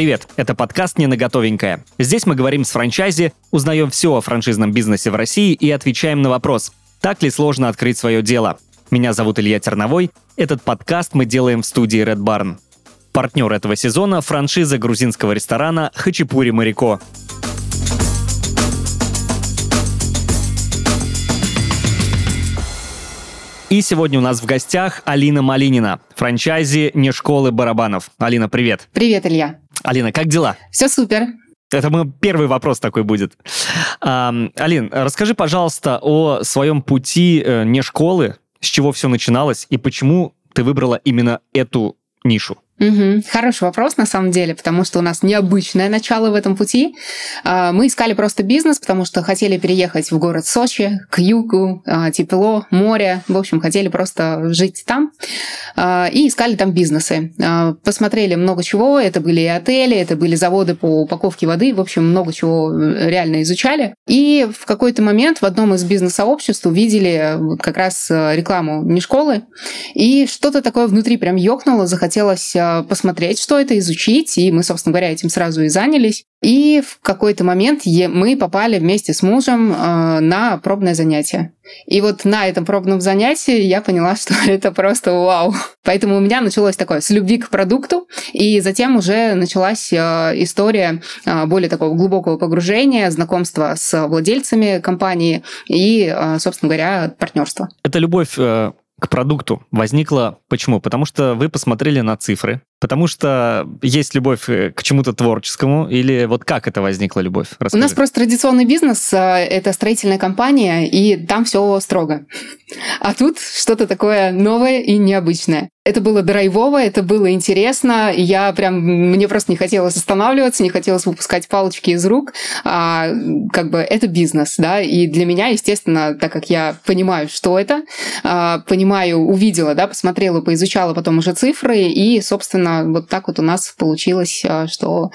Привет, это подкаст «Не на готовенькое». Здесь мы говорим с франчайзи, узнаем все о франшизном бизнесе в России и отвечаем на вопрос, так ли сложно открыть свое дело. Меня зовут Илья Терновой. Этот подкаст мы делаем в студии Red Barn. Партнер этого сезона – франшиза грузинского ресторана «Хачапури Марико». И сегодня у нас в гостях Алина Малинина, франчайзи «Не школы барабанов». Алина, привет. Привет, Илья. Алина, как дела? Все супер. Это мой первый вопрос такой будет. Алин, расскажи, пожалуйста, о своем пути э, не школы, с чего все начиналось и почему ты выбрала именно эту нишу. Угу. Хороший вопрос, на самом деле, потому что у нас необычное начало в этом пути. А, мы искали просто бизнес, потому что хотели переехать в город Сочи, к югу, а, тепло, море. В общем, хотели просто жить там. А, и искали там бизнесы. Посмотрели много чего. Это были и отели, это были заводы по упаковке воды. В общем, много чего э, реально изучали. И в какой-то момент в одном из бизнес-сообществ увидели как раз э, рекламу не школы. И что-то такое внутри прям ёкнуло, захотелось посмотреть, что это, изучить. И мы, собственно говоря, этим сразу и занялись. И в какой-то момент мы попали вместе с мужем э, на пробное занятие. И вот на этом пробном занятии я поняла, что это просто вау. Поэтому у меня началось такое с любви к продукту, и затем уже началась э, история э, более такого глубокого погружения, знакомства с владельцами компании и, собственно говоря, партнерства. Это любовь к продукту возникла почему? Потому что вы посмотрели на цифры, потому что есть любовь э, к чему-то творческому, или вот как это возникла любовь? Расскажи. У нас просто традиционный бизнес, э, это строительная компания, и там все строго. А тут что-то такое новое и необычное. Это было драйвово, это было интересно. Я прям, мне просто не хотелось останавливаться, не хотелось выпускать палочки из рук. А, как бы это бизнес, да, и для меня, естественно, так как я понимаю, что это, а, понимаю, увидела, да, посмотрела, поизучала потом уже цифры, и, собственно, вот так вот у нас получилось, а, что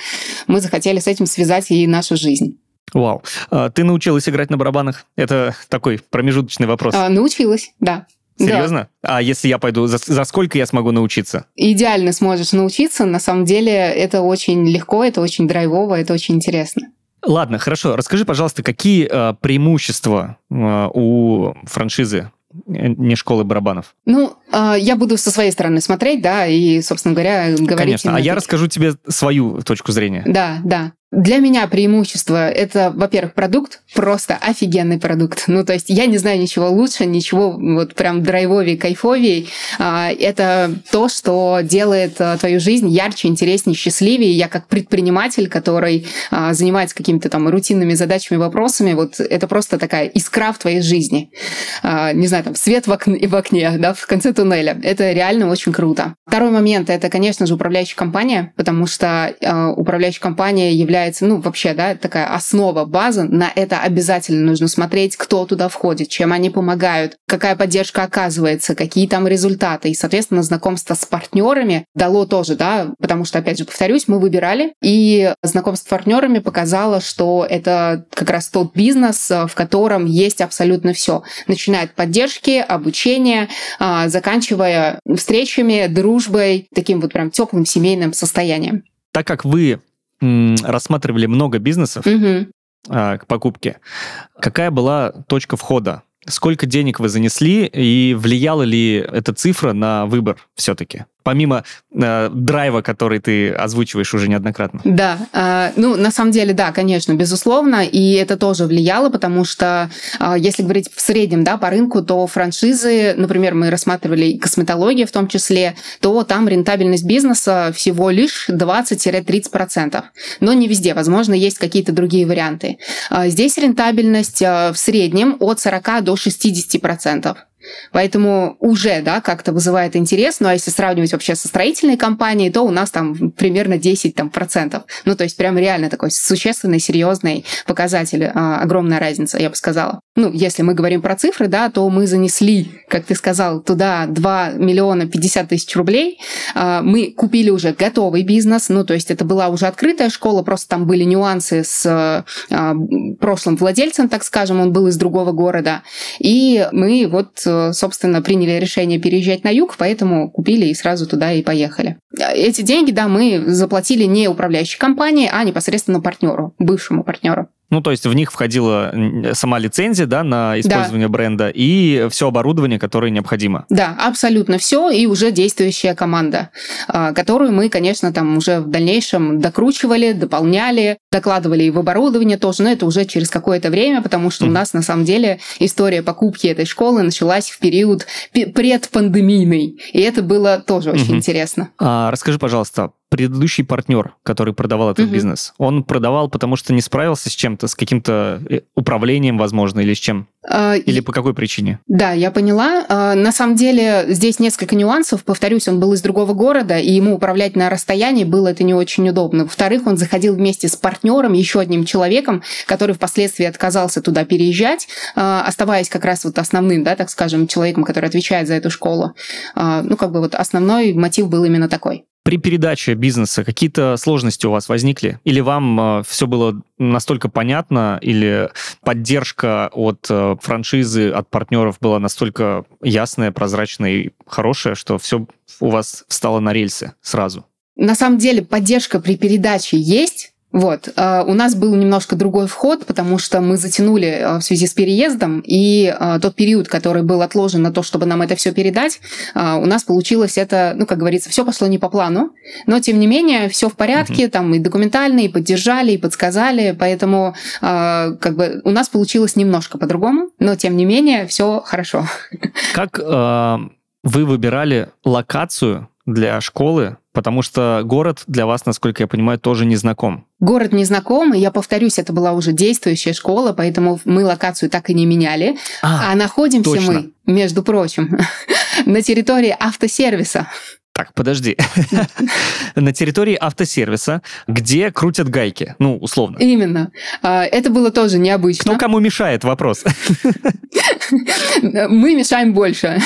мы захотели с этим связать и нашу жизнь. Вау. А, ты научилась играть на барабанах? Это такой промежуточный вопрос. А, научилась, да. Серьезно? Да. А если я пойду, за, за сколько я смогу научиться? Идеально сможешь научиться. На самом деле это очень легко, это очень драйвово, это очень интересно. Ладно, хорошо. Расскажи, пожалуйста, какие э, преимущества э, у франшизы не школы барабанов? Ну, э, я буду со своей стороны смотреть, да, и, собственно говоря, говорить... Конечно, а я расскажу тебе свою точку зрения. Да, да. Для меня преимущество – это, во-первых, продукт, просто офигенный продукт. Ну, то есть я не знаю ничего лучше, ничего вот прям драйвовее, кайфовее. А, это то, что делает а, твою жизнь ярче, интереснее, счастливее. Я как предприниматель, который а, занимается какими-то там рутинными задачами, вопросами, вот это просто такая искра в твоей жизни. Не знаю, там свет в окне, в окне да, в конце туннеля. Это реально очень круто. Второй момент – это, конечно же, управляющая компания, потому что управляющая компания является является, ну, вообще, да, такая основа, база. На это обязательно нужно смотреть, кто туда входит, чем они помогают, какая поддержка оказывается, какие там результаты. И, соответственно, знакомство с партнерами дало тоже, да, потому что, опять же, повторюсь, мы выбирали, и знакомство с партнерами показало, что это как раз тот бизнес, в котором есть абсолютно все. Начиная от поддержки, обучения, а, заканчивая встречами, дружбой, таким вот прям теплым семейным состоянием. Так как вы рассматривали много бизнесов угу. к покупке. Какая была точка входа? Сколько денег вы занесли и влияла ли эта цифра на выбор все-таки? Помимо э, драйва, который ты озвучиваешь уже неоднократно. Да, э, ну, на самом деле, да, конечно, безусловно, и это тоже влияло, потому что, э, если говорить в среднем, да, по рынку, то франшизы, например, мы рассматривали и косметологию в том числе, то там рентабельность бизнеса всего лишь 20-30%. Но не везде, возможно, есть какие-то другие варианты. Э, здесь рентабельность э, в среднем от 40 до 60%. Поэтому уже, да, как-то вызывает интерес. Ну, а если сравнивать вообще со строительной компанией, то у нас там примерно 10 там, процентов. Ну, то есть прям реально такой существенный, серьезный показатель. А, огромная разница, я бы сказала. Ну, если мы говорим про цифры, да, то мы занесли, как ты сказал, туда 2 миллиона 50 тысяч рублей. А, мы купили уже готовый бизнес. Ну, то есть это была уже открытая школа, просто там были нюансы с а, прошлым владельцем, так скажем, он был из другого города. И мы вот собственно, приняли решение переезжать на юг, поэтому купили и сразу туда и поехали. Эти деньги, да, мы заплатили не управляющей компании, а непосредственно партнеру, бывшему партнеру. Ну, то есть в них входила сама лицензия, да, на использование да. бренда и все оборудование, которое необходимо. Да, абсолютно все, и уже действующая команда, а, которую мы, конечно, там уже в дальнейшем докручивали, дополняли, докладывали и в оборудование тоже, но это уже через какое-то время, потому что mm. у нас, на самом деле, история покупки этой школы началась в период предпандемийный, и это было тоже очень mm-hmm. интересно. А, расскажи, пожалуйста, предыдущий партнер, который продавал этот угу. бизнес, он продавал, потому что не справился с чем-то, с каким-то э, управлением, возможно, или с чем? А, или по какой причине? Да, я поняла. А, на самом деле здесь несколько нюансов. Повторюсь, он был из другого города, и ему управлять на расстоянии было это не очень удобно. Во-вторых, он заходил вместе с партнером, еще одним человеком, который впоследствии отказался туда переезжать, а, оставаясь как раз вот основным, да, так скажем, человеком, который отвечает за эту школу. Ну, как бы вот основной мотив был именно такой. При передаче бизнеса какие-то сложности у вас возникли? Или вам э, все было настолько понятно, или поддержка от э, франшизы, от партнеров была настолько ясная, прозрачная и хорошая, что все у вас встало на рельсы сразу? На самом деле поддержка при передаче есть, вот. А, у нас был немножко другой вход, потому что мы затянули а, в связи с переездом, и а, тот период, который был отложен на то, чтобы нам это все передать, у нас получилось это, ну, как говорится, все пошло не по плану, но тем не менее все в порядке, угу. там и документально, и поддержали, и подсказали, поэтому как бы у нас получилось немножко по-другому, но тем не менее все хорошо. Как э, вы выбирали локацию для школы, потому что город для вас, насколько я понимаю, тоже не знаком. Город не знаком, и я повторюсь, это была уже действующая школа, поэтому мы локацию так и не меняли. А, а находимся точно. мы, между прочим, на территории автосервиса. Так, подожди. На территории автосервиса, где крутят гайки, ну, условно. Именно. А, это было тоже необычно. Кто кому мешает, вопрос. Мы мешаем больше.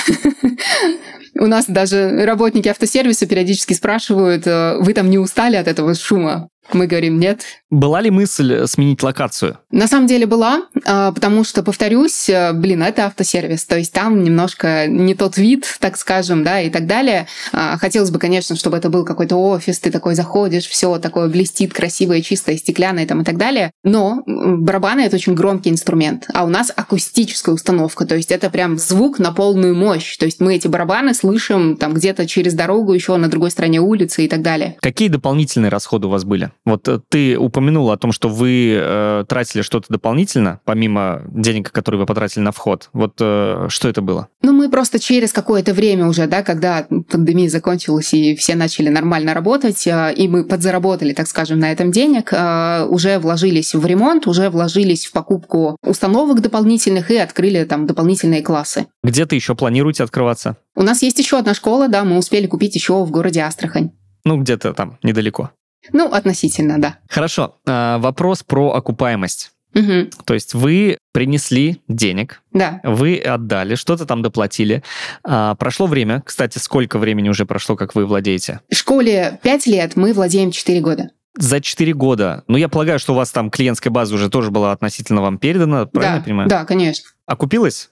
У нас даже работники автосервиса периодически спрашивают, э, вы там не устали от этого шума? Мы говорим нет. Была ли мысль сменить локацию? На самом деле была, а, потому что, повторюсь, э, блин, это автосервис, то есть там немножко не тот вид, так скажем, да, и так далее. А, хотелось бы, конечно, чтобы это был какой-то офис, ты такой заходишь, все такое блестит, красивое, чистое, стеклянное там и так далее. Но барабаны — это очень громкий инструмент, а у нас акустическая установка, то есть это прям звук на полную мощь, то есть мы эти барабаны слышим там где-то через дорогу еще на другой стороне улицы и так далее. Какие дополнительные расходы у вас были? Вот э, ты упомянул о том, что вы э, тратили что-то дополнительно, помимо денег, которые вы потратили на вход. Вот э, что это было? Ну, мы просто через какое-то время уже, да, когда пандемия закончилась и все начали нормально работать, э, и мы подзаработали, так скажем, на этом денег, э, уже вложились в ремонт, уже вложились в покупку установок дополнительных и открыли там дополнительные классы. Где ты еще планируете открываться? У нас есть еще одна школа, да, мы успели купить еще в городе Астрахань. Ну, где-то там, недалеко. Ну, относительно, да. Хорошо. А, вопрос про окупаемость. Угу. То есть вы принесли денег, да. вы отдали, что-то там доплатили. А, прошло время. Кстати, сколько времени уже прошло, как вы владеете? В школе 5 лет, мы владеем 4 года. За 4 года. Ну, я полагаю, что у вас там клиентская база уже тоже была относительно вам передана, правильно да, я понимаю? Да, конечно. Окупилась?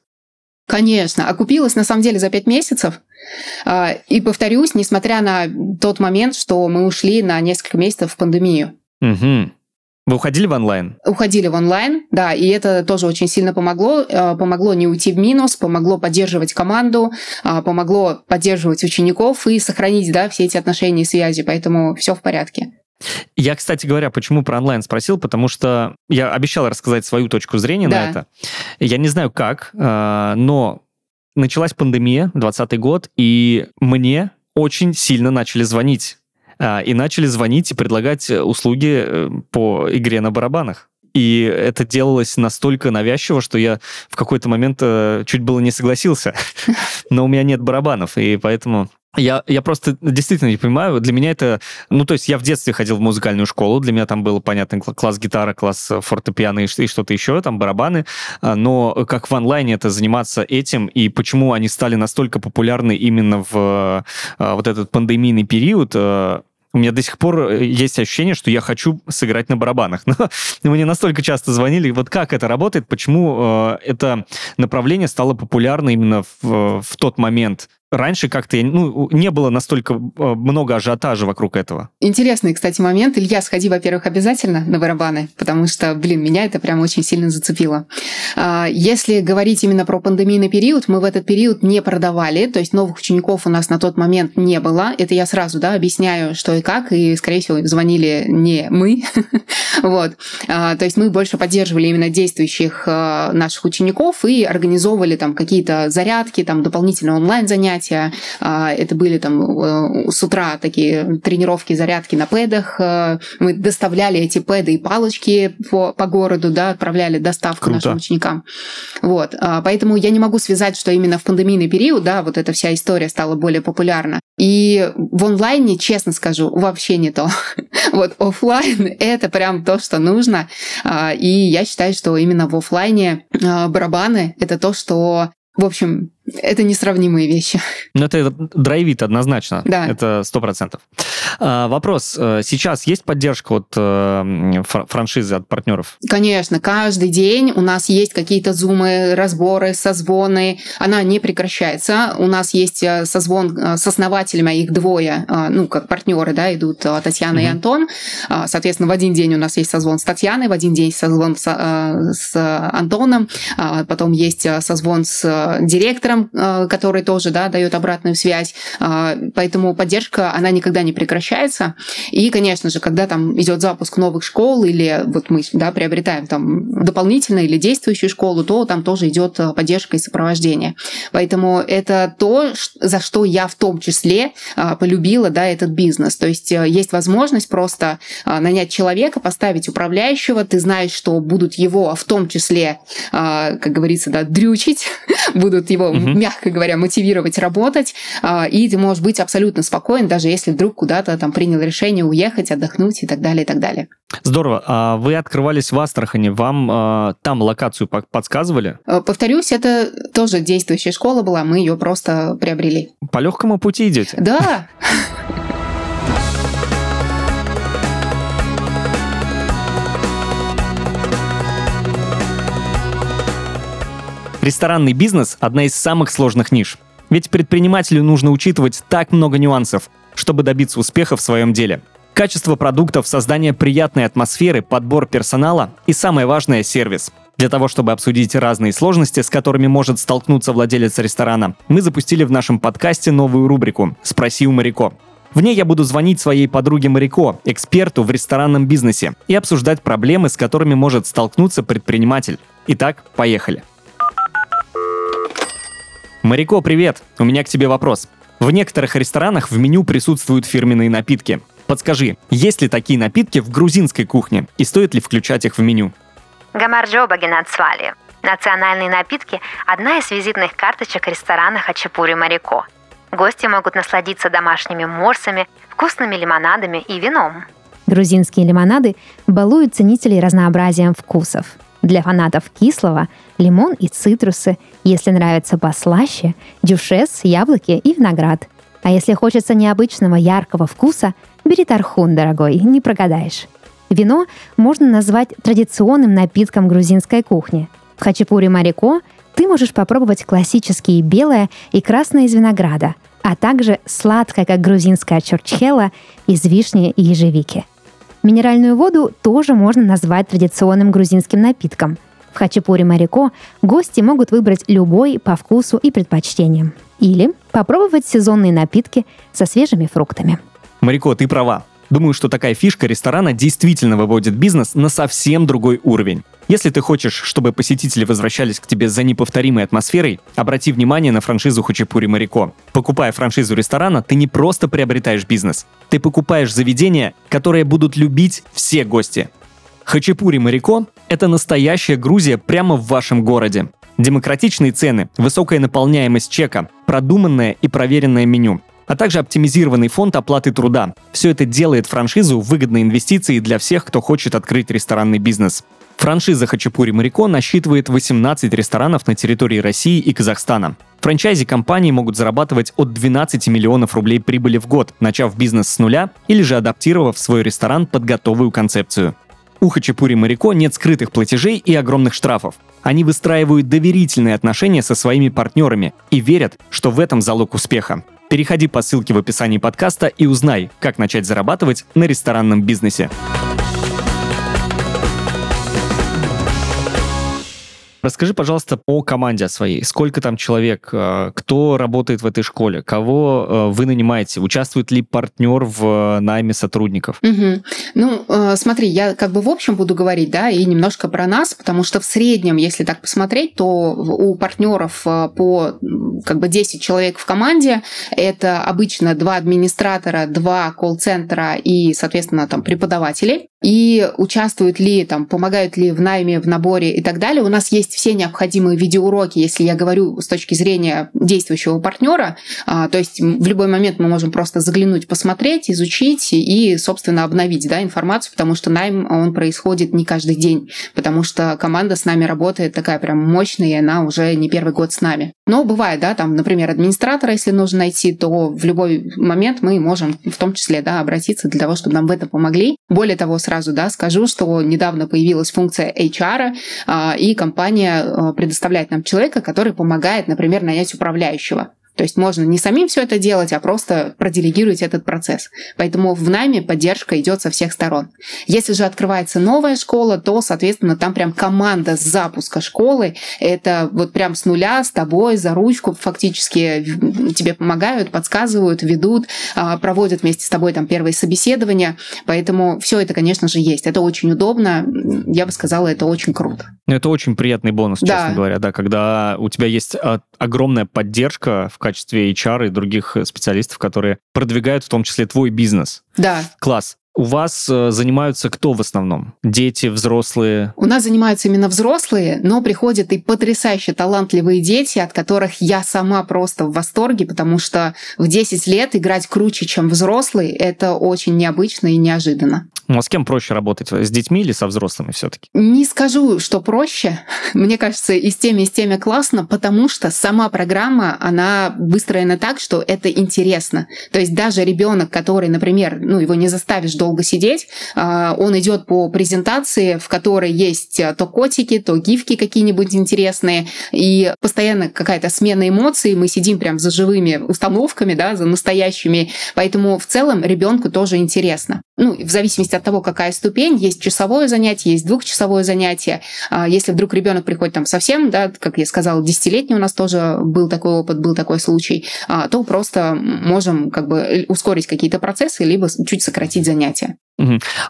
Конечно, окупилась на самом деле за пять месяцев. А, и повторюсь, несмотря на тот момент, что мы ушли на несколько месяцев в пандемию. Угу. Вы уходили в онлайн? Уходили в онлайн, да, и это тоже очень сильно помогло. А, помогло не уйти в минус, помогло поддерживать команду, а, помогло поддерживать учеников и сохранить, да, все эти отношения и связи, поэтому все в порядке. Я, кстати говоря, почему про онлайн спросил, потому что я обещал рассказать свою точку зрения да. на это. Я не знаю как, но началась пандемия, 20 год, и мне очень сильно начали звонить. Э, и начали звонить и предлагать услуги э, по игре на барабанах. И это делалось настолько навязчиво, что я в какой-то момент чуть было не согласился. Но у меня нет барабанов, и поэтому я, я просто действительно не понимаю. Для меня это... Ну, то есть я в детстве ходил в музыкальную школу. Для меня там был, понятно, класс гитара, класс фортепиано и, что-то еще, там барабаны. А, но как в онлайне это заниматься этим, и почему они стали настолько популярны именно в а, вот этот пандемийный период, а, У меня до сих пор э, есть ощущение, что я хочу сыграть на барабанах. Но мне настолько часто звонили, вот как это работает, почему э, это направление стало популярно именно в, в тот момент раньше как-то ну, не было настолько э, много ажиотажа вокруг этого. Интересный, кстати, момент. Илья, сходи, во-первых, обязательно на барабаны, потому что, блин, меня это прям очень сильно зацепило. А, если говорить именно про пандемийный период, мы в этот период не продавали, то есть новых учеников у нас на тот момент не было. Это я сразу да, объясняю, что и как, и, скорее всего, звонили не мы. вот. А, то есть мы больше поддерживали именно действующих а, наших учеников и организовывали там какие-то зарядки, там дополнительные онлайн-занятия, занятия. А, это были там э, с утра такие тренировки, зарядки на пэдах. Э, мы доставляли эти пэды и палочки по, по городу, да, отправляли доставку Круто. нашим ученикам. Вот. А, поэтому я не могу связать, что именно в пандемийный период, да, вот эта вся история стала более популярна. И в онлайне, честно скажу, вообще не то. вот офлайн это прям то, что нужно. А, и я считаю, что именно в офлайне барабаны это то, что в общем, это несравнимые вещи. Ну, это драйвит однозначно. Да. Это сто процентов. А, вопрос. Э, сейчас есть поддержка от э, франшизы, от партнеров? Конечно. Каждый день у нас есть какие-то зумы, разборы, созвоны. Она не прекращается. У нас есть э, созвон с основателями, их двое, ну, как партнеры, да, идут Татьяна mm-hmm. и Антон. Соответственно, в один день у нас есть созвон с Татьяной, в один день созвон с, с Антоном, потом есть созвон с директором, партнером, э, который тоже да, дает обратную связь. Э, поэтому поддержка, она никогда не прекращается. И, конечно же, когда там идет запуск новых школ или вот мы да, приобретаем там дополнительную или действующую школу, то там тоже идет э, поддержка и сопровождение. Поэтому это то, за что я в том числе полюбила да, этот бизнес. То есть есть возможность просто нанять человека, поставить управляющего, ты знаешь, что будут его в том числе, как говорится, да, дрючить, будут его угу. мягко говоря, мотивировать работать, а, и ты можешь быть абсолютно спокоен, даже если вдруг куда-то там принял решение уехать, отдохнуть и так далее, и так далее. Здорово. А вы открывались в Астрахани, вам а, там локацию подсказывали? А, повторюсь, это тоже действующая школа была, мы ее просто приобрели. По легкому пути идете? Да. Ресторанный бизнес – одна из самых сложных ниш. Ведь предпринимателю нужно учитывать так много нюансов, чтобы добиться успеха в своем деле. Качество продуктов, создание приятной атмосферы, подбор персонала и самое важное – сервис. Для того, чтобы обсудить разные сложности, с которыми может столкнуться владелец ресторана, мы запустили в нашем подкасте новую рубрику «Спроси у Марико». В ней я буду звонить своей подруге Марико, эксперту в ресторанном бизнесе, и обсуждать проблемы, с которыми может столкнуться предприниматель. Итак, поехали. Марико, привет! У меня к тебе вопрос. В некоторых ресторанах в меню присутствуют фирменные напитки. Подскажи, есть ли такие напитки в грузинской кухне и стоит ли включать их в меню? Гамарджоба Генацвали. Национальные напитки – одна из визитных карточек ресторана Хачапури Марико. Гости могут насладиться домашними морсами, вкусными лимонадами и вином. Грузинские лимонады балуют ценителей разнообразием вкусов – для фанатов кислого – лимон и цитрусы, если нравится послаще – дюшес, яблоки и виноград. А если хочется необычного яркого вкуса, бери тархун, дорогой, не прогадаешь. Вино можно назвать традиционным напитком грузинской кухни. В хачапури Марико ты можешь попробовать классические белое и красное из винограда, а также сладкое, как грузинская чурчхела, из вишни и ежевики – Минеральную воду тоже можно назвать традиционным грузинским напитком. В хачапури Марико гости могут выбрать любой по вкусу и предпочтениям. Или попробовать сезонные напитки со свежими фруктами. Марико, ты права. Думаю, что такая фишка ресторана действительно выводит бизнес на совсем другой уровень. Если ты хочешь, чтобы посетители возвращались к тебе за неповторимой атмосферой, обрати внимание на франшизу Хачапури Марико. Покупая франшизу ресторана, ты не просто приобретаешь бизнес, ты покупаешь заведение, которое будут любить все гости. Хачапури Марико – это настоящая Грузия прямо в вашем городе. Демократичные цены, высокая наполняемость чека, продуманное и проверенное меню, а также оптимизированный фонд оплаты труда. Все это делает франшизу выгодной инвестицией для всех, кто хочет открыть ресторанный бизнес. Франшиза Хачапури Марико насчитывает 18 ресторанов на территории России и Казахстана. Франчайзи компании могут зарабатывать от 12 миллионов рублей прибыли в год, начав бизнес с нуля или же адаптировав свой ресторан под готовую концепцию. У Хачапури Марико нет скрытых платежей и огромных штрафов. Они выстраивают доверительные отношения со своими партнерами и верят, что в этом залог успеха. Переходи по ссылке в описании подкаста и узнай, как начать зарабатывать на ресторанном бизнесе. Расскажи, пожалуйста, по команде своей. Сколько там человек? Э, кто работает в этой школе? Кого э, вы нанимаете? Участвует ли партнер в найме сотрудников? Угу. Ну, э, смотри, я как бы в общем буду говорить, да, и немножко про нас, потому что в среднем, если так посмотреть, то у партнеров по как бы 10 человек в команде, это обычно два администратора, два колл-центра и, соответственно, там преподаватели и участвуют ли, там, помогают ли в найме, в наборе и так далее. У нас есть все необходимые видеоуроки, если я говорю с точки зрения действующего партнера. А, то есть в любой момент мы можем просто заглянуть, посмотреть, изучить и, собственно, обновить да, информацию, потому что найм, он происходит не каждый день, потому что команда с нами работает такая прям мощная, и она уже не первый год с нами. Но бывает, да, там, например, администратора, если нужно найти, то в любой момент мы можем в том числе да, обратиться для того, чтобы нам в этом помогли. Более того, сразу да, скажу, что недавно появилась функция HR, а, и компания а, предоставляет нам человека, который помогает, например, нанять управляющего. То есть можно не самим все это делать, а просто проделегировать этот процесс. Поэтому в найме поддержка идет со всех сторон. Если же открывается новая школа, то, соответственно, там прям команда с запуска школы. Это вот прям с нуля, с тобой, за ручку фактически тебе помогают, подсказывают, ведут, а, проводят вместе с тобой там первые собеседования. Поэтому все это, конечно же, есть. Это очень удобно. Я бы сказала, это очень круто. Ну, это очень приятный бонус, да. честно говоря, да, когда у тебя есть а, огромная поддержка в качестве HR и других специалистов, которые продвигают в том числе твой бизнес. Да. Класс. У вас э, занимаются кто в основном? Дети, взрослые? У нас занимаются именно взрослые, но приходят и потрясающе талантливые дети, от которых я сама просто в восторге, потому что в 10 лет играть круче, чем взрослый, это очень необычно и неожиданно. Ну а с кем проще работать? С детьми или со взрослыми все-таки? Не скажу, что проще. Мне кажется, и с теми, и с теми классно, потому что сама программа, она выстроена так, что это интересно. То есть даже ребенок, который, например, ну, его не заставишь долго сидеть, а, он идет по презентации, в которой есть то котики, то гифки какие-нибудь интересные, и постоянно какая-то смена эмоций, мы сидим прям за живыми установками, да, за настоящими, поэтому в целом ребенку тоже интересно. Ну, в зависимости от того, какая ступень, есть часовое занятие, есть двухчасовое занятие. А если вдруг ребенок приходит там совсем, да, как я сказала, десятилетний у нас тоже был такой опыт, был такой случай, а, то просто можем как бы ускорить какие-то процессы, либо чуть сократить занятия.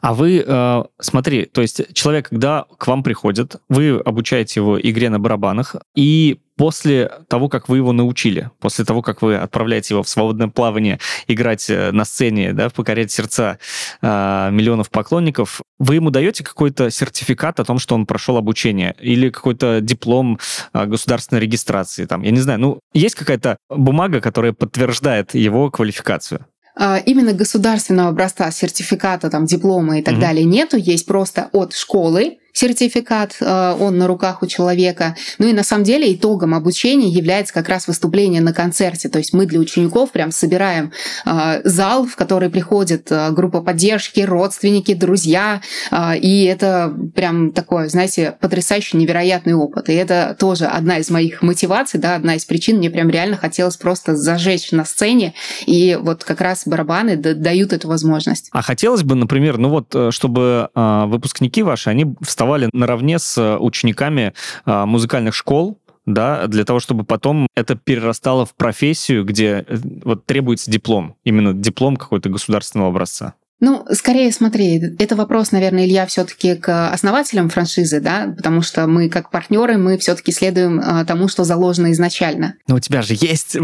А вы, э, смотри, то есть человек, когда к вам приходит, вы обучаете его игре на барабанах, и после того, как вы его научили, после того, как вы отправляете его в свободное плавание, играть э, на сцене, да, покорять сердца э, миллионов поклонников, вы ему даете какой-то сертификат о том, что он прошел обучение, или какой-то диплом э, государственной регистрации, там, я не знаю, ну, есть какая-то бумага, которая подтверждает его квалификацию? А, именно государственного образца сертификата, там, диплома и так mm-hmm. далее нету, есть просто от школы, сертификат, э, он на руках у человека. Ну и на самом деле итогом обучения является как раз выступление на концерте. То есть мы для учеников прям собираем э, зал, в который приходит э, группа поддержки, родственники, друзья. И это прям такой, знаете, потрясающий, невероятный опыт. И это тоже одна из моих мотиваций, да, одна из причин. Мне прям реально хотелось просто зажечь на сцене. И вот как раз барабаны дают эту возможность. А хотелось бы, например, ну вот, чтобы выпускники ваши, они вставали вставали наравне с э, учениками а, музыкальных школ, да, для того, чтобы потом это перерастало в профессию, где э, вот требуется диплом, именно диплом какой-то государственного образца. Ну, скорее, смотри, это вопрос, наверное, Илья, все-таки к основателям франшизы, да, потому что мы как партнеры, мы все-таки следуем а, тому, что заложено изначально. Но у тебя же есть,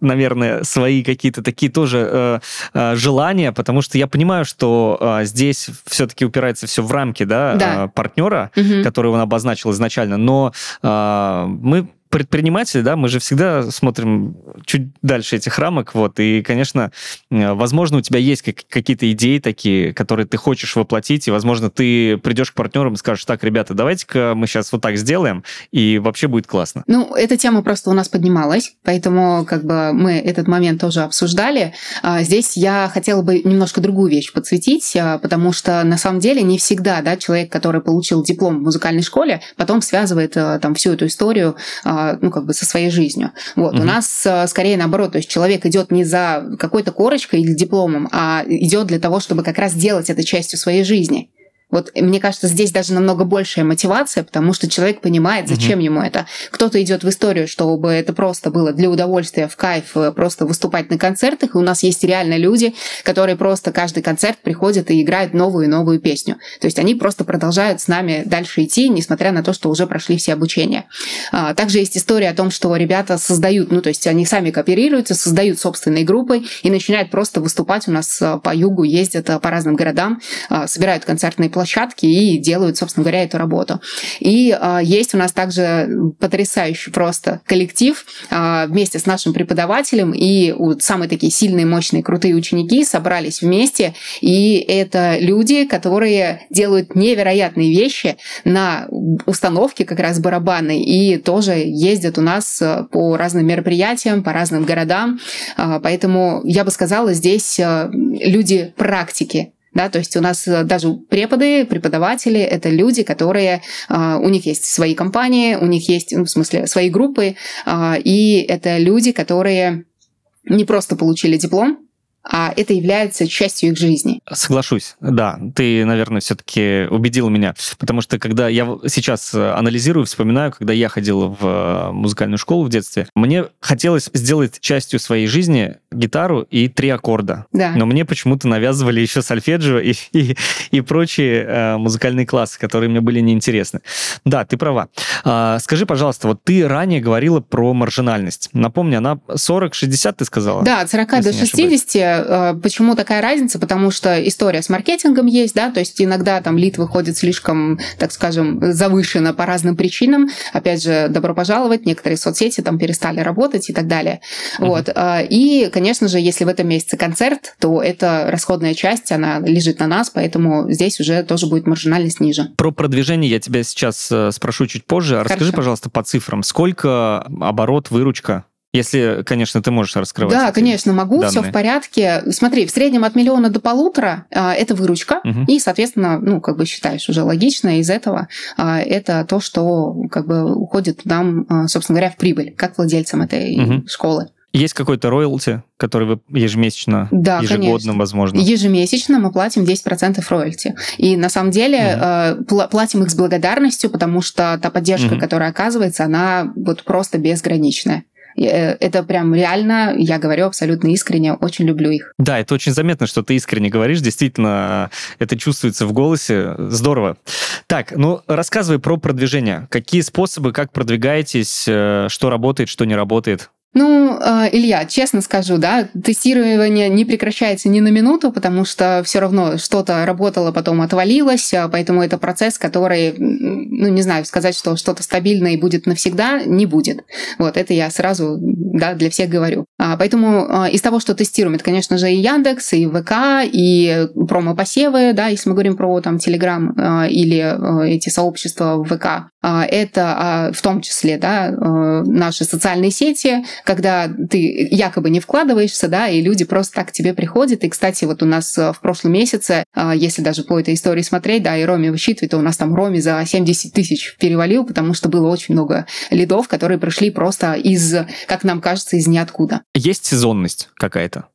наверное, свои какие-то такие тоже э, э, желания, потому что я понимаю, что э, здесь все-таки упирается все в рамки, да, да. Э, партнера, угу. который он обозначил изначально, но э, мы предприниматели, да, мы же всегда смотрим чуть дальше этих рамок, вот, и, конечно, э, возможно, у тебя есть какие-то идеи такие, которые ты хочешь воплотить, и, возможно, ты придешь к партнерам и скажешь, так, ребята, давайте-ка мы сейчас вот так сделаем, и вообще будет классно. Ну, эта тема просто у нас поднималась, поэтому как бы мы этот момент тоже обсуждали. А, здесь я хотела бы немножко другую вещь подсветить, а, потому что на самом деле не всегда, да, человек, который получил диплом в музыкальной школе, потом связывает а, там всю эту историю а, ну, как бы со своей жизнью. Вот. Угу. У нас а, скорее наоборот, то есть человек идет не за какой-то корочкой или дипломом, а идет для того, чтобы как раз делать это частью своей жизни. Вот мне кажется, здесь даже намного большая мотивация, потому что человек понимает, зачем угу. ему это. Кто-то идет в историю, чтобы это просто было для удовольствия, в кайф, э, просто выступать на концертах. И у нас есть реально люди, которые просто каждый концерт приходят и играют новую и новую песню. То есть они просто продолжают с нами дальше идти, несмотря на то, что уже прошли все обучения. А, также есть история о том, что ребята создают, ну то есть они сами кооперируются, создают собственные группы и начинают просто выступать у нас э, по югу, ездят э, по разным городам, собирают концертные площадки площадки и делают, собственно говоря, эту работу. И э, есть у нас также потрясающий просто коллектив э, вместе с нашим преподавателем, и вот самые такие сильные, мощные, крутые ученики собрались вместе, и это люди, которые делают невероятные вещи на установке как раз барабаны, и тоже ездят у нас э, по разным мероприятиям, по разным городам. Поэтому я бы сказала, здесь люди практики, да, то есть у нас э, даже преподы, преподаватели — это люди, которые... А, у них есть свои компании, у них есть, ну, в смысле, свои группы, а, и это люди, которые не просто получили диплом, а это является частью их жизни. Соглашусь, да. Ты, наверное, все-таки убедил меня, потому что когда я сейчас э, анализирую, вспоминаю, когда я ходил в э, музыкальную школу в детстве, мне хотелось сделать частью своей жизни гитару и три аккорда. Да. Но мне почему-то навязывали еще сольфеджио и, и, и прочие э, музыкальные классы, которые мне были неинтересны. Да, ты права. А, скажи, пожалуйста, вот ты ранее говорила про маржинальность. Напомни, она 40-60, ты сказала? Да, от 40 до 60 Э, почему такая разница? Потому что история с маркетингом есть, да, то есть иногда там лид выходит слишком, так скажем, завышенно по разным причинам. Опять же, добро пожаловать, некоторые соцсети там перестали работать и так далее. Uh-huh. Вот. Э, и, конечно же, если в этом месяце концерт, то это расходная часть, она лежит на нас, поэтому здесь уже тоже будет маржинальность ниже. Про продвижение я тебя сейчас э, спрошу чуть позже. Хорошо. Расскажи, пожалуйста, по цифрам. Сколько оборот, выручка если, конечно, ты можешь раскрывать. Да, конечно, могу, все в порядке. Смотри, в среднем от миллиона до полутора а, это выручка, угу. и, соответственно, ну, как бы считаешь уже логично из этого, а, это то, что как бы уходит нам, а, собственно говоря, в прибыль, как владельцам этой угу. школы. Есть какой-то роялти, который вы ежемесячно, да, ежегодно, конечно. возможно? Ежемесячно мы платим 10% роялти. И на самом деле угу. платим их с благодарностью, потому что та поддержка, угу. которая оказывается, она вот просто безграничная. Э, это прям реально, я говорю абсолютно искренне, очень люблю их. Да, это очень заметно, что ты искренне говоришь, действительно, это чувствуется в голосе, здорово. Так, ну рассказывай про продвижение. Какие способы, как продвигаетесь, э, что работает, что не работает? Ну, а, Илья, честно скажу, да, тестирование не прекращается ни на минуту, потому что все равно что-то работало, потом отвалилось, а, поэтому это процесс, который, ну, не знаю, сказать, что что-то стабильное и будет навсегда, не будет. Вот, это я сразу, да, для всех говорю. А, поэтому из того, что тестируем, это, конечно же, и Яндекс, и ВК, и промо-посевы, да, если мы говорим про там Телеграм или эти сообщества в ВК, это в том числе, да, наши социальные сети, когда ты якобы не вкладываешься, да, и люди просто так к тебе приходят. И, кстати, вот у нас э, в прошлом месяце, э, если даже по этой истории смотреть, да, и Роми высчитывает, то у нас там Роми за 70 тысяч перевалил, потому что было очень много лидов, которые пришли просто из, как нам кажется, из ниоткуда. Есть сезонность какая-то?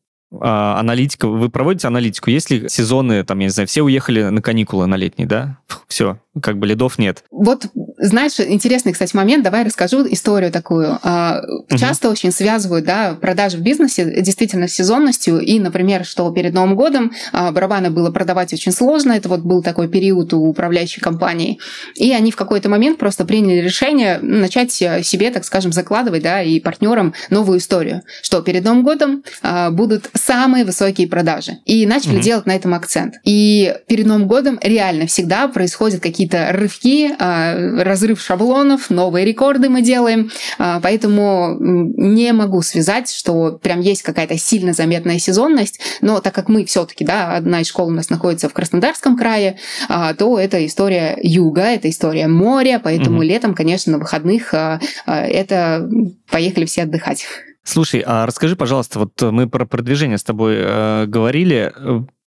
а, аналитика, вы проводите аналитику, если сезоны, там, я не знаю, все уехали на каникулы на летние, да? Все, как бы лидов нет. Вот, знаешь, интересный, кстати, момент, давай расскажу историю такую. А, часто угу. очень связывают, да, продажи в бизнесе действительно с сезонностью, и, например, что перед Новым годом а, барабаны было продавать очень сложно, это вот был такой период у управляющей компании, и они в какой-то момент просто приняли решение начать себе, так скажем, закладывать, да, и партнерам новую историю, что перед Новым годом будут самые высокие продажи. И начали mm-hmm. делать на этом акцент. И перед Новым годом реально всегда происходят какие-то какие-то рывки, а, разрыв шаблонов, новые рекорды мы делаем. А, поэтому не могу связать, что прям есть какая-то сильно заметная сезонность. Но так как мы все-таки, да, одна из школ у нас находится в Краснодарском крае, то это история юга, это история моря, поэтому mm-hmm. летом, конечно, на выходных это поехали все отдыхать. Слушай, а расскажи, пожалуйста, вот мы про продвижение с тобой э, говорили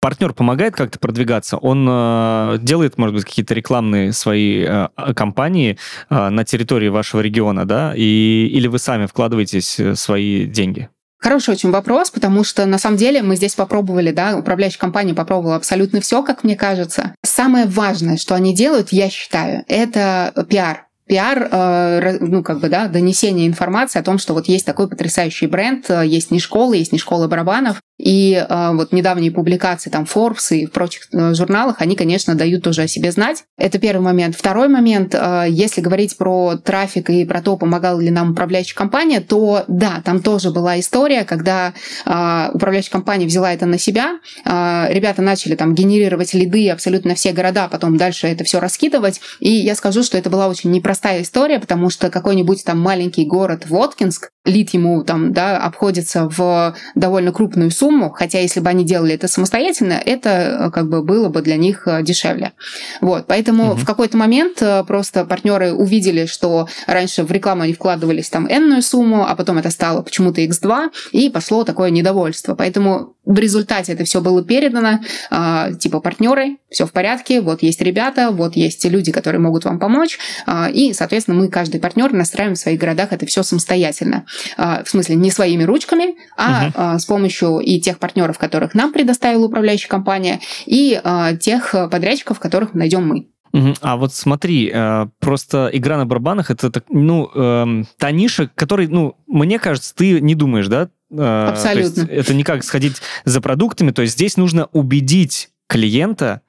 партнер помогает как-то продвигаться, он э, делает, может быть, какие-то рекламные свои э, компании э, на территории вашего региона, да, и, или вы сами вкладывааетесь э, свои деньги? Хороший очень вопрос, потому что на самом деле мы здесь попробовали, да, управляющая компания попробовала абсолютно все, как мне кажется. Самое важное, что они делают, я считаю, это пиар пиар, э, ну, как бы, да, донесение информации о том, что вот есть такой потрясающий бренд, э, есть не школа, есть не школа барабанов, и э, вот недавние публикации там Forbes и в прочих э, журналах, они, конечно, дают тоже о себе знать. Это первый момент. Второй момент, э, если говорить про трафик и про то, помогала ли нам управляющая компания, то да, там тоже была история, когда э, управляющая компания взяла это на себя, ребята начали там генерировать лиды абсолютно все города, потом дальше это все раскидывать, и я скажу, что это была очень непростая история, потому что какой-нибудь там маленький город Воткинск, лид ему там, да, обходится в довольно крупную сумму, хотя если бы они делали это самостоятельно, это э, как бы было бы для них э, дешевле. Вот, поэтому угу. в какой-то момент э, просто партнеры увидели, что раньше в рекламу они вкладывались там энную сумму, а потом это стало почему-то x2, и пошло такое недовольство. Поэтому в результате это все было передано, э, типа партнеры, все в порядке, вот есть ребята, вот есть люди, которые могут вам помочь, э, и, соответственно, мы, каждый партнер, настраиваем в своих городах это все самостоятельно. А, в смысле не своими ручками, а угу. с помощью и тех партнеров, которых нам предоставила управляющая компания, и а, тех подрядчиков, которых найдем мы. А вот смотри, э, просто игра на барабанах это ну эм, та ниша, которой, ну, мне кажется, ты не думаешь, да? Э, Абсолютно. это не как сходить за продуктами, то есть здесь нужно убедить клиента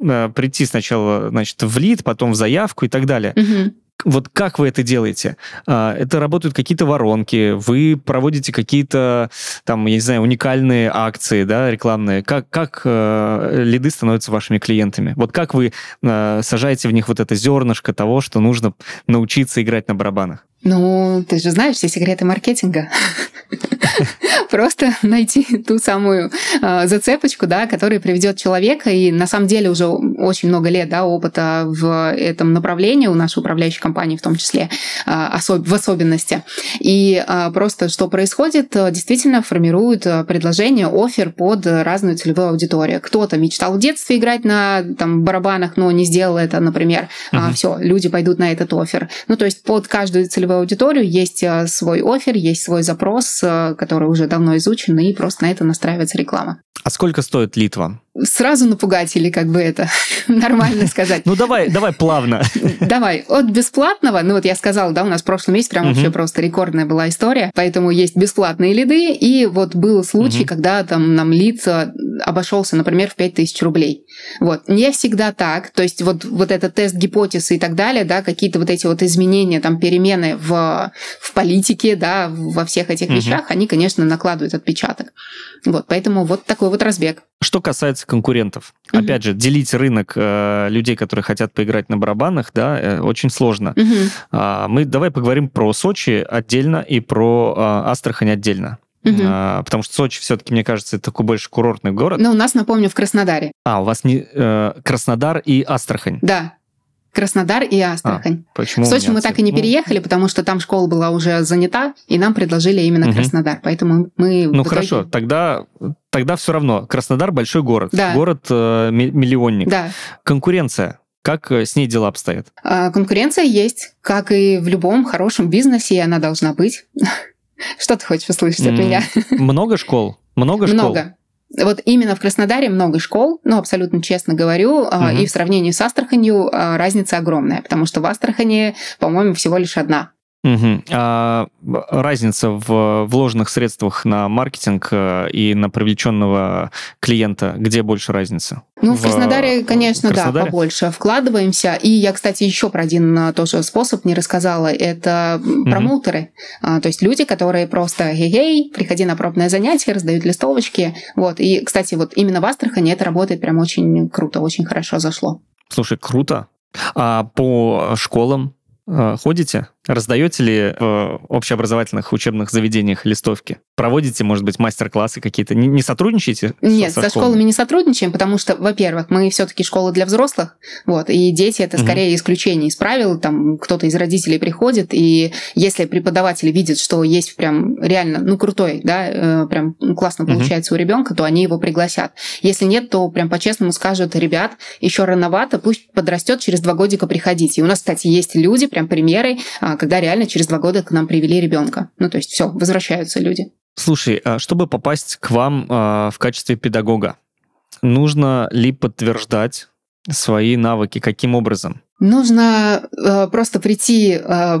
э, прийти сначала, значит, в лид, потом в заявку и так далее. Угу вот как вы это делаете? А, это работают какие-то воронки, вы проводите какие-то, там, я не знаю, уникальные акции, да, рекламные. Как, как э, лиды становятся вашими клиентами? Вот как вы э, сажаете в них вот это зернышко того, что нужно научиться играть на барабанах? Ну, ты же знаешь все секреты маркетинга. Просто найти ту самую э, зацепочку, да, которая приведет человека. И на самом деле уже очень много лет да, опыта в этом направлении у нашей управляющей компании в том числе, э, особ- в особенности. И э, просто что происходит, действительно формируют предложение, офер под разную целевую аудиторию. Кто-то мечтал в детстве играть на там, барабанах, но не сделал это, например. Uh-huh. А, все, люди пойдут на этот офер. Ну, то есть под каждую целевую аудиторию есть свой офер, есть свой запрос, который уже давно изучен, и просто на это настраивается реклама. А сколько стоит Литва? Сразу напугать или как бы это нормально сказать? Ну давай, давай плавно. Давай, от бесплатного, ну вот я сказала, да, у нас в прошлом месяце прям вообще просто рекордная была история, поэтому есть бесплатные лиды, и вот был случай, когда там нам лид обошелся, например, в 5000 рублей. Вот. Не всегда так, то есть вот, вот этот тест гипотезы и так далее, да, какие-то вот эти вот изменения, там, перемены в, в политике, да, во всех этих вещах, они, конечно, накладывают отпечаток. Вот, поэтому вот такой вот разбег. Что касается конкурентов, mm-hmm. опять же, делить рынок э, людей, которые хотят поиграть на барабанах, да, э, очень сложно. Mm-hmm. А, мы давай поговорим про Сочи отдельно и про э, Астрахань отдельно. Угу. А, потому что Сочи все-таки, мне кажется, это такой больше курортный город. Но у нас, напомню, в Краснодаре. А, у вас не э, Краснодар и Астрахань. Да. Краснодар и Астрахань. А, почему? В Сочи мы так и не ну. переехали, потому что там школа была уже занята, и нам предложили именно угу. Краснодар. Поэтому мы... Ну итоге... хорошо, тогда, тогда все равно. Краснодар большой город. Да. Город э, миллионник. Да. Конкуренция. Как э, с ней дела обстоят? А, конкуренция есть, как и в любом хорошем бизнесе, и она должна быть. Что ты хочешь услышать от меня? Много школ? Много школ? Много. Вот именно в Краснодаре много школ, ну, абсолютно честно говорю, угу. и в сравнении с Астраханью а, разница огромная, потому что в Астрахани, по-моему, всего лишь одна. Угу. А разница в вложенных средствах на маркетинг э, и на привлеченного клиента, где больше разница? Ну, в, в Краснодаре, конечно, в Краснодаре? да, побольше вкладываемся. И я, кстати, еще про один э, тоже способ не рассказала. Это промоутеры. Угу. То есть люди, которые просто «Гей-гей, приходи на пробное занятие», раздают листовочки. Вот. И, кстати, вот именно в Астрахани это работает прям очень круто, очень хорошо зашло. Слушай, круто. А по школам э, ходите? Раздаете ли в общеобразовательных учебных заведениях листовки? Проводите, может быть, мастер-классы какие-то? Не, не сотрудничаете? Нет, со, со, школами? школами не сотрудничаем, потому что, во-первых, мы все-таки школа для взрослых, вот, и дети это скорее угу. исключение из правил, там кто-то из родителей приходит, и если преподаватели видят, что есть прям реально, ну, крутой, да, э, прям классно получается угу. у ребенка, то они его пригласят. Если нет, то прям по-честному скажут, ребят, еще рановато, пусть подрастет, через два годика приходите. И у нас, кстати, есть люди, прям примеры, а, когда реально через два года к нам привели ребенка. Ну, то есть все, возвращаются люди. Слушай, а чтобы попасть к вам а, в качестве педагога, нужно ли подтверждать свои навыки? Каким образом? Нужно э, просто прийти, э,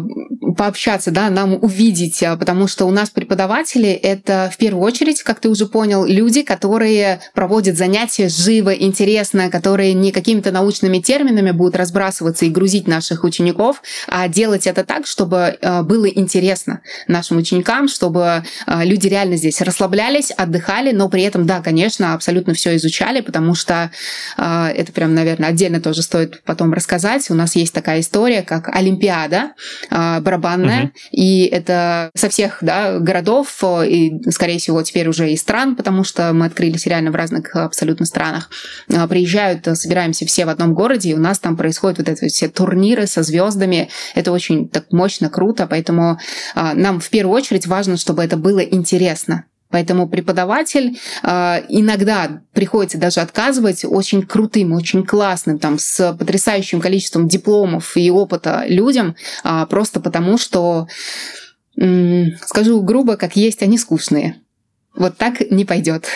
пообщаться, да, нам увидеть, э, потому что у нас преподаватели это в первую очередь, как ты уже понял, люди, которые проводят занятия живо, интересно, которые не какими-то научными терминами будут разбрасываться и грузить наших учеников, а делать это так, чтобы э, было интересно нашим ученикам, чтобы э, люди реально здесь расслаблялись, отдыхали, но при этом, да, конечно, абсолютно все изучали, потому что э, это прям, наверное, отдельно тоже стоит потом рассказать у нас есть такая история, как Олимпиада э, барабанная, угу. и это со всех да, городов, э, и, скорее всего, теперь уже и стран, потому что мы открылись реально в разных абсолютно странах, э, приезжают, собираемся все в одном городе, и у нас там происходят вот эти все турниры со звездами. Это очень так мощно, круто, поэтому э, нам в первую очередь важно, чтобы это было интересно. Поэтому преподаватель э, иногда приходится даже отказывать очень крутым, очень классным, там, с потрясающим количеством дипломов и опыта людям, э, просто потому что, скажу грубо, как есть, они скучные. Вот так не пойдет.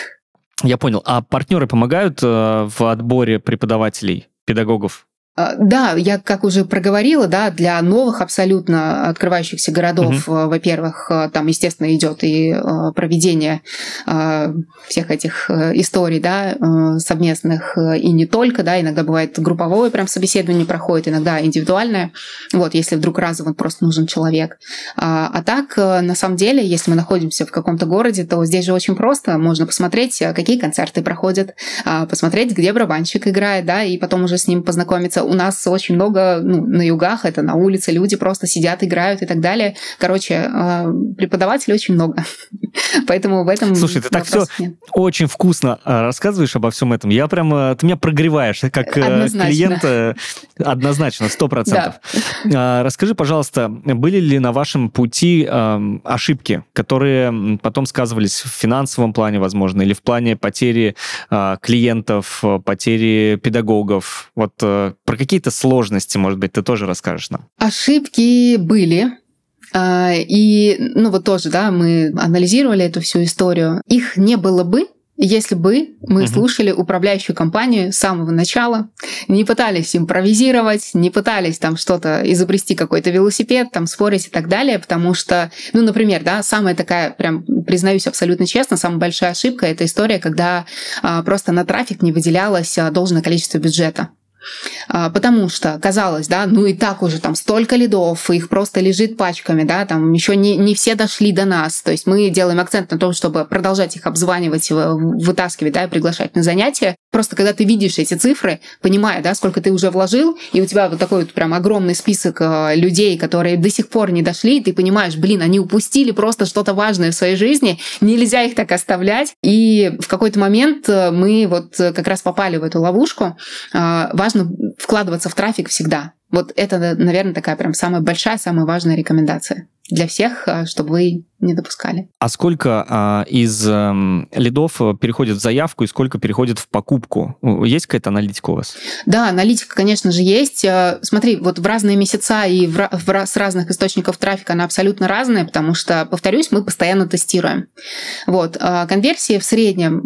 Я понял. А партнеры помогают э, в отборе преподавателей, педагогов? А, да, я как уже проговорила, да, для новых абсолютно открывающихся городов, угу. во-первых, э, там, естественно, идет и э, проведение всех этих историй, да, совместных и не только, да, иногда бывает групповое прям собеседование проходит, иногда индивидуальное, вот, если вдруг разово просто нужен человек. А, а так, на самом деле, если мы находимся в каком-то городе, то здесь же очень просто, можно посмотреть, какие концерты проходят, а, посмотреть, где барабанщик играет, да, и потом уже с ним познакомиться у нас очень много ну, на югах, это на улице люди просто сидят, играют и так далее. Короче, а, преподавателей очень много. Поэтому в этом Слушай, ты так все нет. очень вкусно а, рассказываешь обо всем этом. Я прям, ты меня прогреваешь как э, однозначно. клиент однозначно, сто процентов. Да. Расскажи, пожалуйста, были ли на вашем пути ошибки, которые потом сказывались в финансовом плане, возможно, или в плане потери клиентов, потери педагогов? Вот э, про про какие-то сложности, может быть, ты тоже расскажешь нам? Ошибки были. А, и, ну вот тоже, да, мы анализировали эту всю историю. Их не было бы, если бы мы угу. слушали управляющую компанию с самого начала, не пытались импровизировать, не пытались там что-то изобрести, какой-то велосипед, там спорить и так далее, потому что, ну, например, да, самая такая, прям признаюсь абсолютно честно, самая большая ошибка — это история, когда а, просто на трафик не выделялось а, должное количество бюджета. А, потому что, казалось, да, ну и так уже там столько лидов, их просто лежит пачками, да, там еще не, не все дошли до нас. То есть мы делаем акцент на том, чтобы продолжать их обзванивать, вытаскивать, да, и приглашать на занятия. Просто когда ты видишь эти цифры, понимая, да, сколько ты уже вложил, и у тебя вот такой вот прям огромный список э, людей, которые до сих пор не дошли, и ты понимаешь, блин, они упустили просто что-то важное в своей жизни, нельзя их так оставлять. И в какой-то момент э, мы вот как раз попали в эту ловушку. Важно вкладываться в трафик всегда. Вот это, наверное, такая прям самая большая, самая важная рекомендация для всех, э, чтобы вы не допускали. А сколько а, из а, лидов переходит в заявку и сколько переходит в покупку? Есть какая-то аналитика у вас? Да, аналитика, конечно же, есть. Э, смотри, вот в разные месяца и в, в, с разных источников трафика она абсолютно разная, потому что, повторюсь, мы постоянно тестируем. Вот. А конверсии в среднем,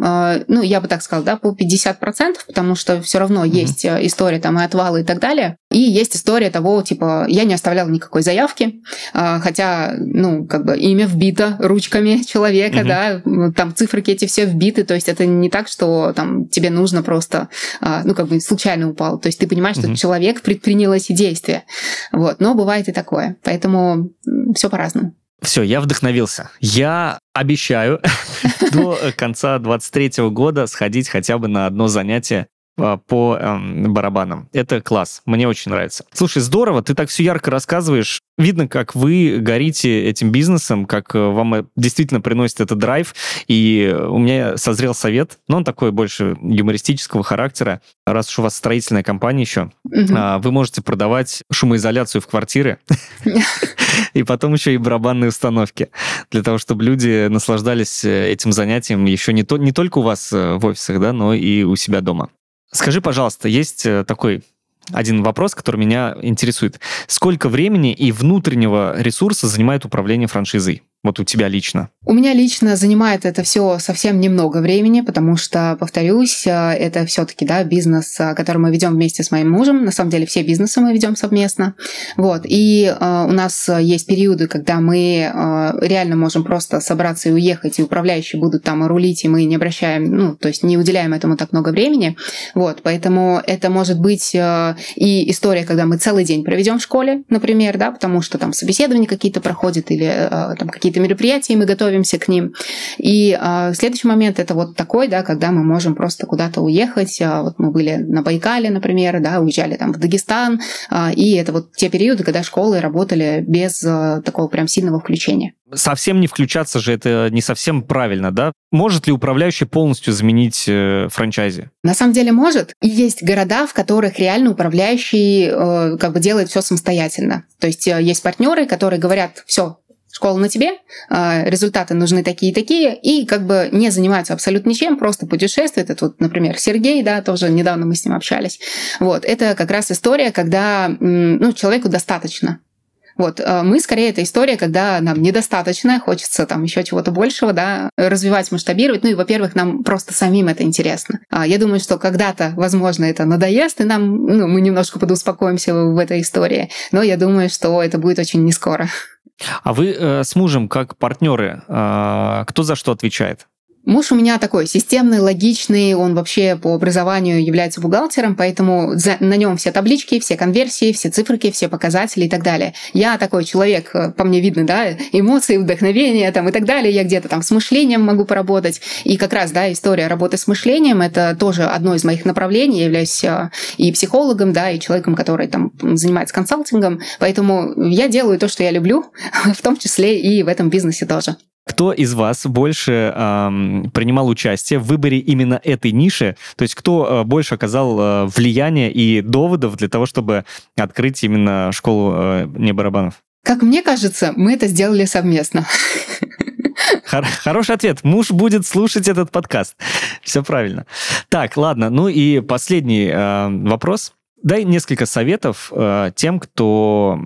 ну, я бы так сказала, да, по 50%, потому что все равно mm-hmm. есть история там и отвалы и так далее. И есть история того, типа, я не оставляла никакой заявки, хотя, ну, как бы имя вбито ручками человека, угу. да, там цифры эти все вбиты, то есть это не так, что там тебе нужно просто, а, ну, как бы случайно упал, то есть ты понимаешь, угу. что человек предпринял эти действия, вот, но бывает и такое, поэтому все по-разному. Все, я вдохновился. Я обещаю до конца 23 года сходить хотя бы на одно занятие по эм, барабанам. Это класс, мне очень нравится. Слушай, здорово, ты так все ярко рассказываешь. Видно, как вы горите этим бизнесом, как э, вам действительно приносит этот драйв. И у меня созрел совет, но он такой больше юмористического характера. Раз уж у вас строительная компания еще, угу. вы можете продавать шумоизоляцию в квартиры и потом еще и барабанные установки для того, чтобы люди наслаждались э, этим занятием еще не, то, не только у вас э, в офисах, да, но и у себя дома. Скажи, пожалуйста, есть э, такой один вопрос, который меня интересует. Сколько времени и внутреннего ресурса занимает управление франшизой? Вот у тебя лично. У меня лично занимает это все совсем немного времени, потому что, повторюсь, э, это все-таки да, бизнес, э, который мы ведем вместе с моим мужем. На самом деле все бизнесы мы ведем совместно. Вот. И э, у нас есть периоды, когда мы э, реально можем просто собраться и уехать, и управляющие будут там рулить, и мы не обращаем, ну, то есть не уделяем этому так много времени. Вот. Поэтому это может быть э, и история, когда мы целый день проведем в школе, например, да, потому что там собеседования какие-то проходят или э, там какие-то какие-то мероприятия, и мы готовимся к ним. И а, следующий момент это вот такой, да, когда мы можем просто куда-то уехать. А, вот мы были на Байкале, например, да, уезжали там в Дагестан, а, и это вот те периоды, когда школы работали без а, такого прям сильного включения. Совсем не включаться же это не совсем правильно, да? Может ли управляющий полностью заменить э, франчайзи? На самом деле может. И есть города, в которых реально управляющий э, как бы делает все самостоятельно. То есть э, есть партнеры, которые говорят, все, школа на тебе, а, результаты нужны такие и такие, и как бы не занимаются абсолютно ничем, просто путешествует. Это вот, например, Сергей, да, тоже недавно мы с ним общались. Вот, это как раз история, когда ну, человеку достаточно. Вот, а, мы скорее это история, когда нам недостаточно, хочется там еще чего-то большего, да, развивать, масштабировать. Ну и, во-первых, нам просто самим это интересно. А, я думаю, что когда-то, возможно, это надоест, и нам, ну, мы немножко подуспокоимся в этой истории. Но я думаю, что это будет очень не скоро. А вы э, с мужем как партнеры, э, кто за что отвечает? Муж у меня такой системный, логичный, он вообще по образованию является бухгалтером, поэтому за, на нем все таблички, все конверсии, все циферки, все показатели и так далее. Я такой человек, э, по мне видно, да, эмоции, вдохновение там и так далее. Я где-то там с мышлением могу поработать. И как раз, да, история работы с мышлением – это тоже одно из моих направлений. Я являюсь э, и психологом, да, и человеком, который там занимается консалтингом. Поэтому я делаю то, что я люблю, в том числе и в этом бизнесе тоже. Кто из вас больше эм, принимал участие в выборе именно этой ниши? То есть кто э, больше оказал э, влияние и доводов для того, чтобы открыть именно школу э, не барабанов? Как мне кажется, мы это сделали совместно. Хор- хороший ответ. Муж будет слушать этот подкаст. Все правильно. Так, ладно. Ну и последний э, вопрос. Дай несколько советов э, тем, кто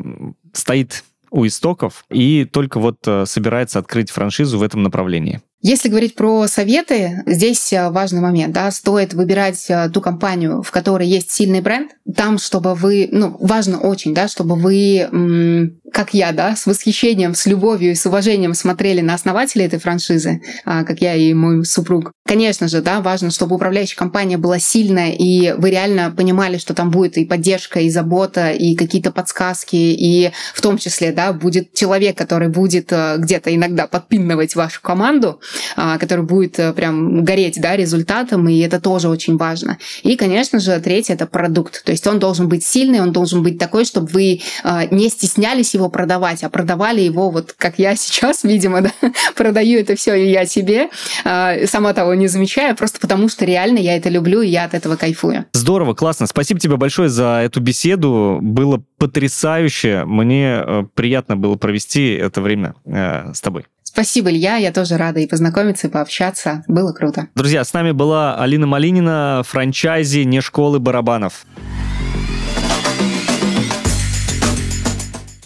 стоит у истоков и только вот э, собирается открыть франшизу в этом направлении. Если говорить про советы, здесь э, важный момент, да, стоит выбирать э, ту компанию, в которой есть сильный бренд, там, чтобы вы, ну, важно очень, да, чтобы вы, как я, да, с восхищением, с любовью и с уважением смотрели на основателей этой франшизы, а, как я и мой супруг. Конечно же, да, важно, чтобы управляющая компания была сильная, и вы реально понимали, что там будет и поддержка, и забота, и какие-то подсказки, и в том числе, да, будет человек, который будет э, где-то иногда подпинывать вашу команду, который будет э, прям гореть да, результатом, и это тоже очень важно. И, конечно же, третье – это продукт. То есть он должен быть сильный, он должен быть такой, чтобы вы а, не стеснялись его продавать, а продавали его вот как я сейчас, видимо, да, продаю это все и я себе, а, сама того не замечаю, просто потому что реально я это люблю, и я от этого кайфую. Здорово, классно. Спасибо тебе большое за эту беседу. Было потрясающе. Мне э, приятно было провести это время э, с тобой. Спасибо, Илья. Я тоже рада и познакомиться, и пообщаться. Было круто. Друзья, с нами была Алина Малинина, франчайзи «Не школы барабанов».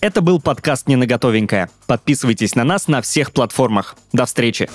Это был подкаст «Не на готовенькое». Подписывайтесь на нас на всех платформах. До встречи!